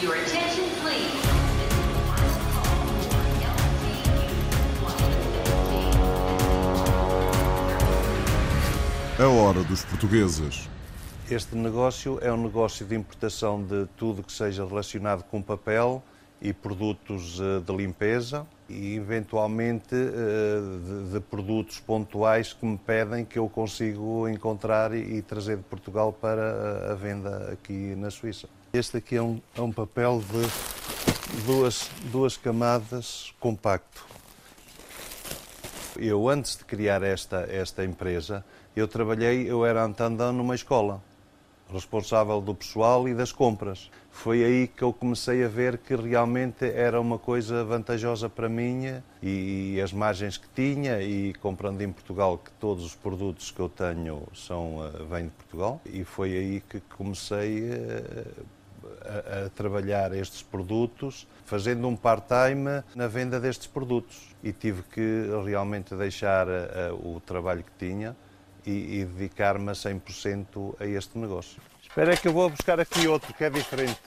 Your attention, please. A hora dos portugueses. Este negócio é um negócio de importação de tudo que seja relacionado com papel e produtos eh, de limpeza e, eventualmente, eh, de, produtos pontuais que me pedem que eu consigo encontrar e, e trazer de Portugal para a venda aqui na Suíça. Este aqui é um, é um papel de duas, duas camadas compacto. Eu, antes de criar esta, esta empresa, eu trabalhei, eu era antandão numa escola, responsável do pessoal e das compras. Foi aí que eu comecei a ver que realmente era uma coisa vantajosa para mim e, e as margens que tinha e comprando em Portugal que todos os produtos que eu tenho são eh, vêm de Portugal e foi aí que comecei eh, a, trabalhar estes produtos, fazendo um part-time na venda destes produtos. E tive que realmente deixar o trabalho que tinha e, e dedicar-me a 100% a este negócio. Espera que eu vou buscar aqui outro que é diferente.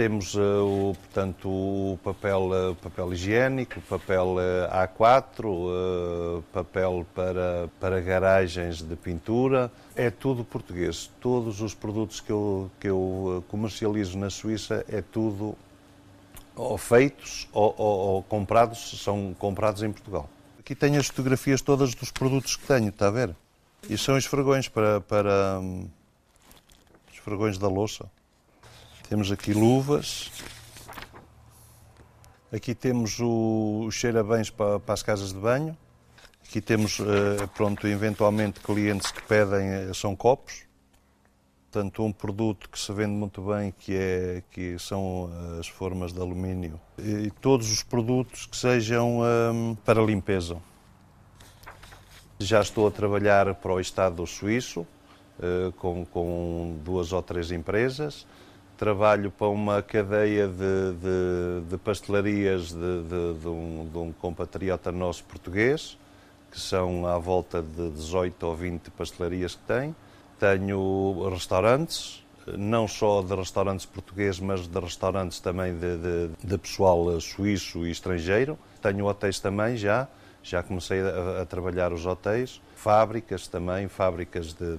Temos uh, o, portanto, o papel, uh, papel higiênico, papel uh, A4, papel para, para garagens de pintura. É tudo português. Todos os produtos que eu, que eu comercializo na Suíça é tudo ou feitos ou, ou, ou comprados, são comprados em Portugal. Aqui tenho as fotografias todas dos produtos que tenho, está a ver? E são esfregões para, para hum, esfregões da louça. Temos aqui luvas. Aqui temos o, cheira-bens para, para, as casas de banho. Aqui temos, eh, pronto, eventualmente clientes que pedem, eh, são copos. Portanto, um produto que se vende muito bem, que, é, que são as formas de alumínio. E todos os produtos que sejam um, para limpeza. Já estou a trabalhar para o Estado suíço, com, com duas ou três empresas trabalho para uma cadeia de, de, de pastelarias de, um, de, um, compatriota nosso português, que são à volta de 18 ou 20 pastelarias que tem. Tenho restaurantes, não só de restaurantes portugueses, mas de restaurantes também de, pessoal suíço e estrangeiro. Tenho hotéis também já, já comecei a, a trabalhar os hotéis. Fábricas também, fábricas de,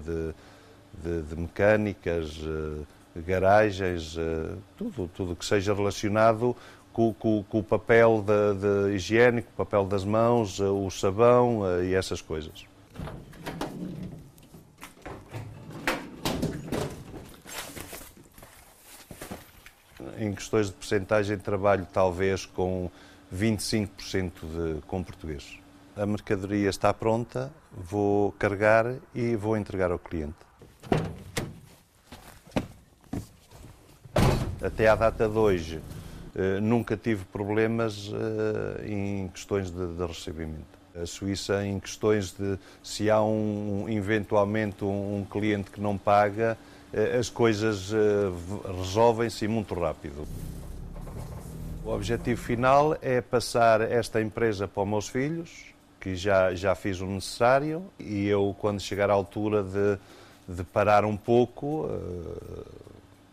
de mecânicas, eh, garagens, eh, tudo, tudo que seja relacionado com, com, com o papel de, de higiênico, o papel das mãos, eh, o sabão eh, e essas coisas. Em questões de percentagem, trabalho talvez com 25% de, com português. A mercadoria está pronta, vou carregar e vou entregar ao cliente. Até à data de hoje, eh, nunca tive problemas eh, em questões de, de, recebimento. A Suíça, em questões de se há um, eventualmente um, cliente que não paga, eh, as coisas resolvem-se muito rápido. O objetivo final é passar esta empresa para os meus filhos, que já, já fiz o necessário, e eu, quando chegar à altura de, de parar um pouco,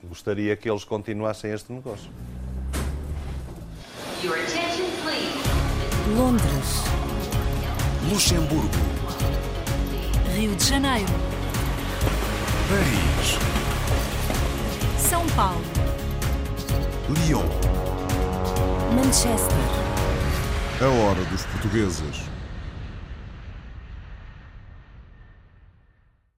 gostaria que eles continuassem este negócio. Londres. Luxemburgo. Rio de Janeiro. Paris. São Paulo. Lyon. Manchester. A hora dos portugueses.